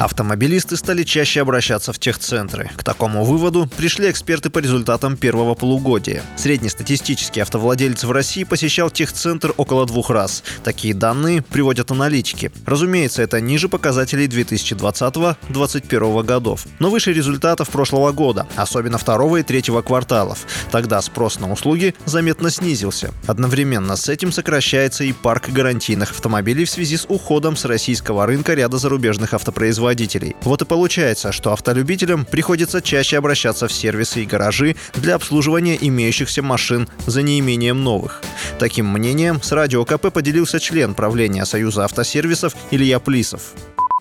Автомобилисты стали чаще обращаться в техцентры. К такому выводу пришли эксперты по результатам первого полугодия. Среднестатистический автовладелец в России посещал техцентр около двух раз. Такие данные приводят аналитики. Разумеется, это ниже показателей 2020-2021 годов, но выше результатов прошлого года, особенно второго и третьего кварталов. Тогда спрос на услуги заметно снизился. Одновременно с этим сокращается и парк гарантийных автомобилей в связи с уходом с российского рынка ряда зарубежных автопроизводителей производителей. Вот и получается, что автолюбителям приходится чаще обращаться в сервисы и гаражи для обслуживания имеющихся машин за неимением новых. Таким мнением с Радио КП поделился член правления Союза автосервисов Илья Плисов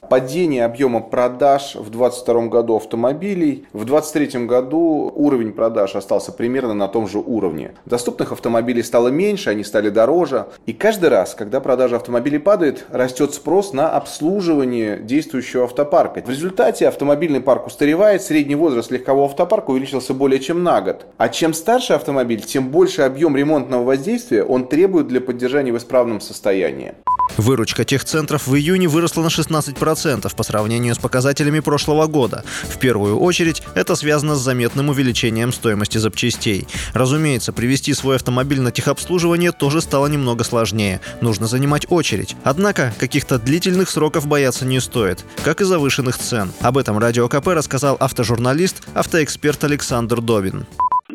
падение объема продаж в 2022 году автомобилей. В 2023 году уровень продаж остался примерно на том же уровне. Доступных автомобилей стало меньше, они стали дороже. И каждый раз, когда продажа автомобилей падает, растет спрос на обслуживание действующего автопарка. В результате автомобильный парк устаревает, средний возраст легкового автопарка увеличился более чем на год. А чем старше автомобиль, тем больше объем ремонтного воздействия он требует для поддержания в исправном состоянии. Выручка техцентров в июне выросла на 16% по сравнению с показателями прошлого года. В первую очередь это связано с заметным увеличением стоимости запчастей. Разумеется, привести свой автомобиль на техобслуживание тоже стало немного сложнее. Нужно занимать очередь. Однако каких-то длительных сроков бояться не стоит, как и завышенных цен. Об этом Радио КП рассказал автожурналист, автоэксперт Александр Добин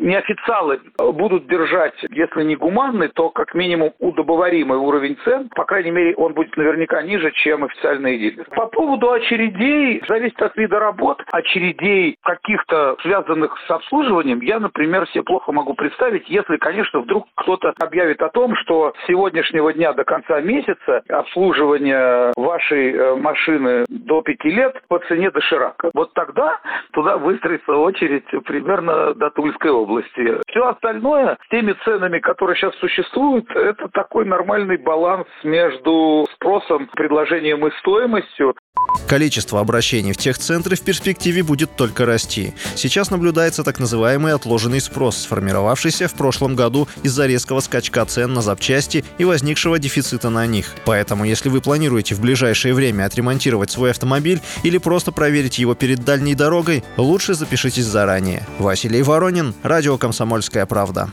неофициалы будут держать, если не гуманный, то как минимум удобоваримый уровень цен. По крайней мере, он будет наверняка ниже, чем официальные дилеры. По поводу очередей, зависит от вида работ. Очередей каких-то связанных с обслуживанием, я, например, себе плохо могу представить, если, конечно, вдруг кто-то объявит о том, что с сегодняшнего дня до конца месяца обслуживание вашей э, машины до пяти лет по цене доширака. Вот тогда туда выстроится очередь примерно до Тульской области области. Все остальное с теми ценами, которые сейчас существуют, это такой нормальный баланс между спросом, предложением и стоимостью. Количество обращений в техцентры в перспективе будет только расти. Сейчас наблюдается так называемый отложенный спрос, сформировавшийся в прошлом году из-за резкого скачка цен на запчасти и возникшего дефицита на них. Поэтому, если вы планируете в ближайшее время отремонтировать свой автомобиль или просто проверить его перед дальней дорогой, лучше запишитесь заранее. Василий Воронин, Радио «Комсомольская правда».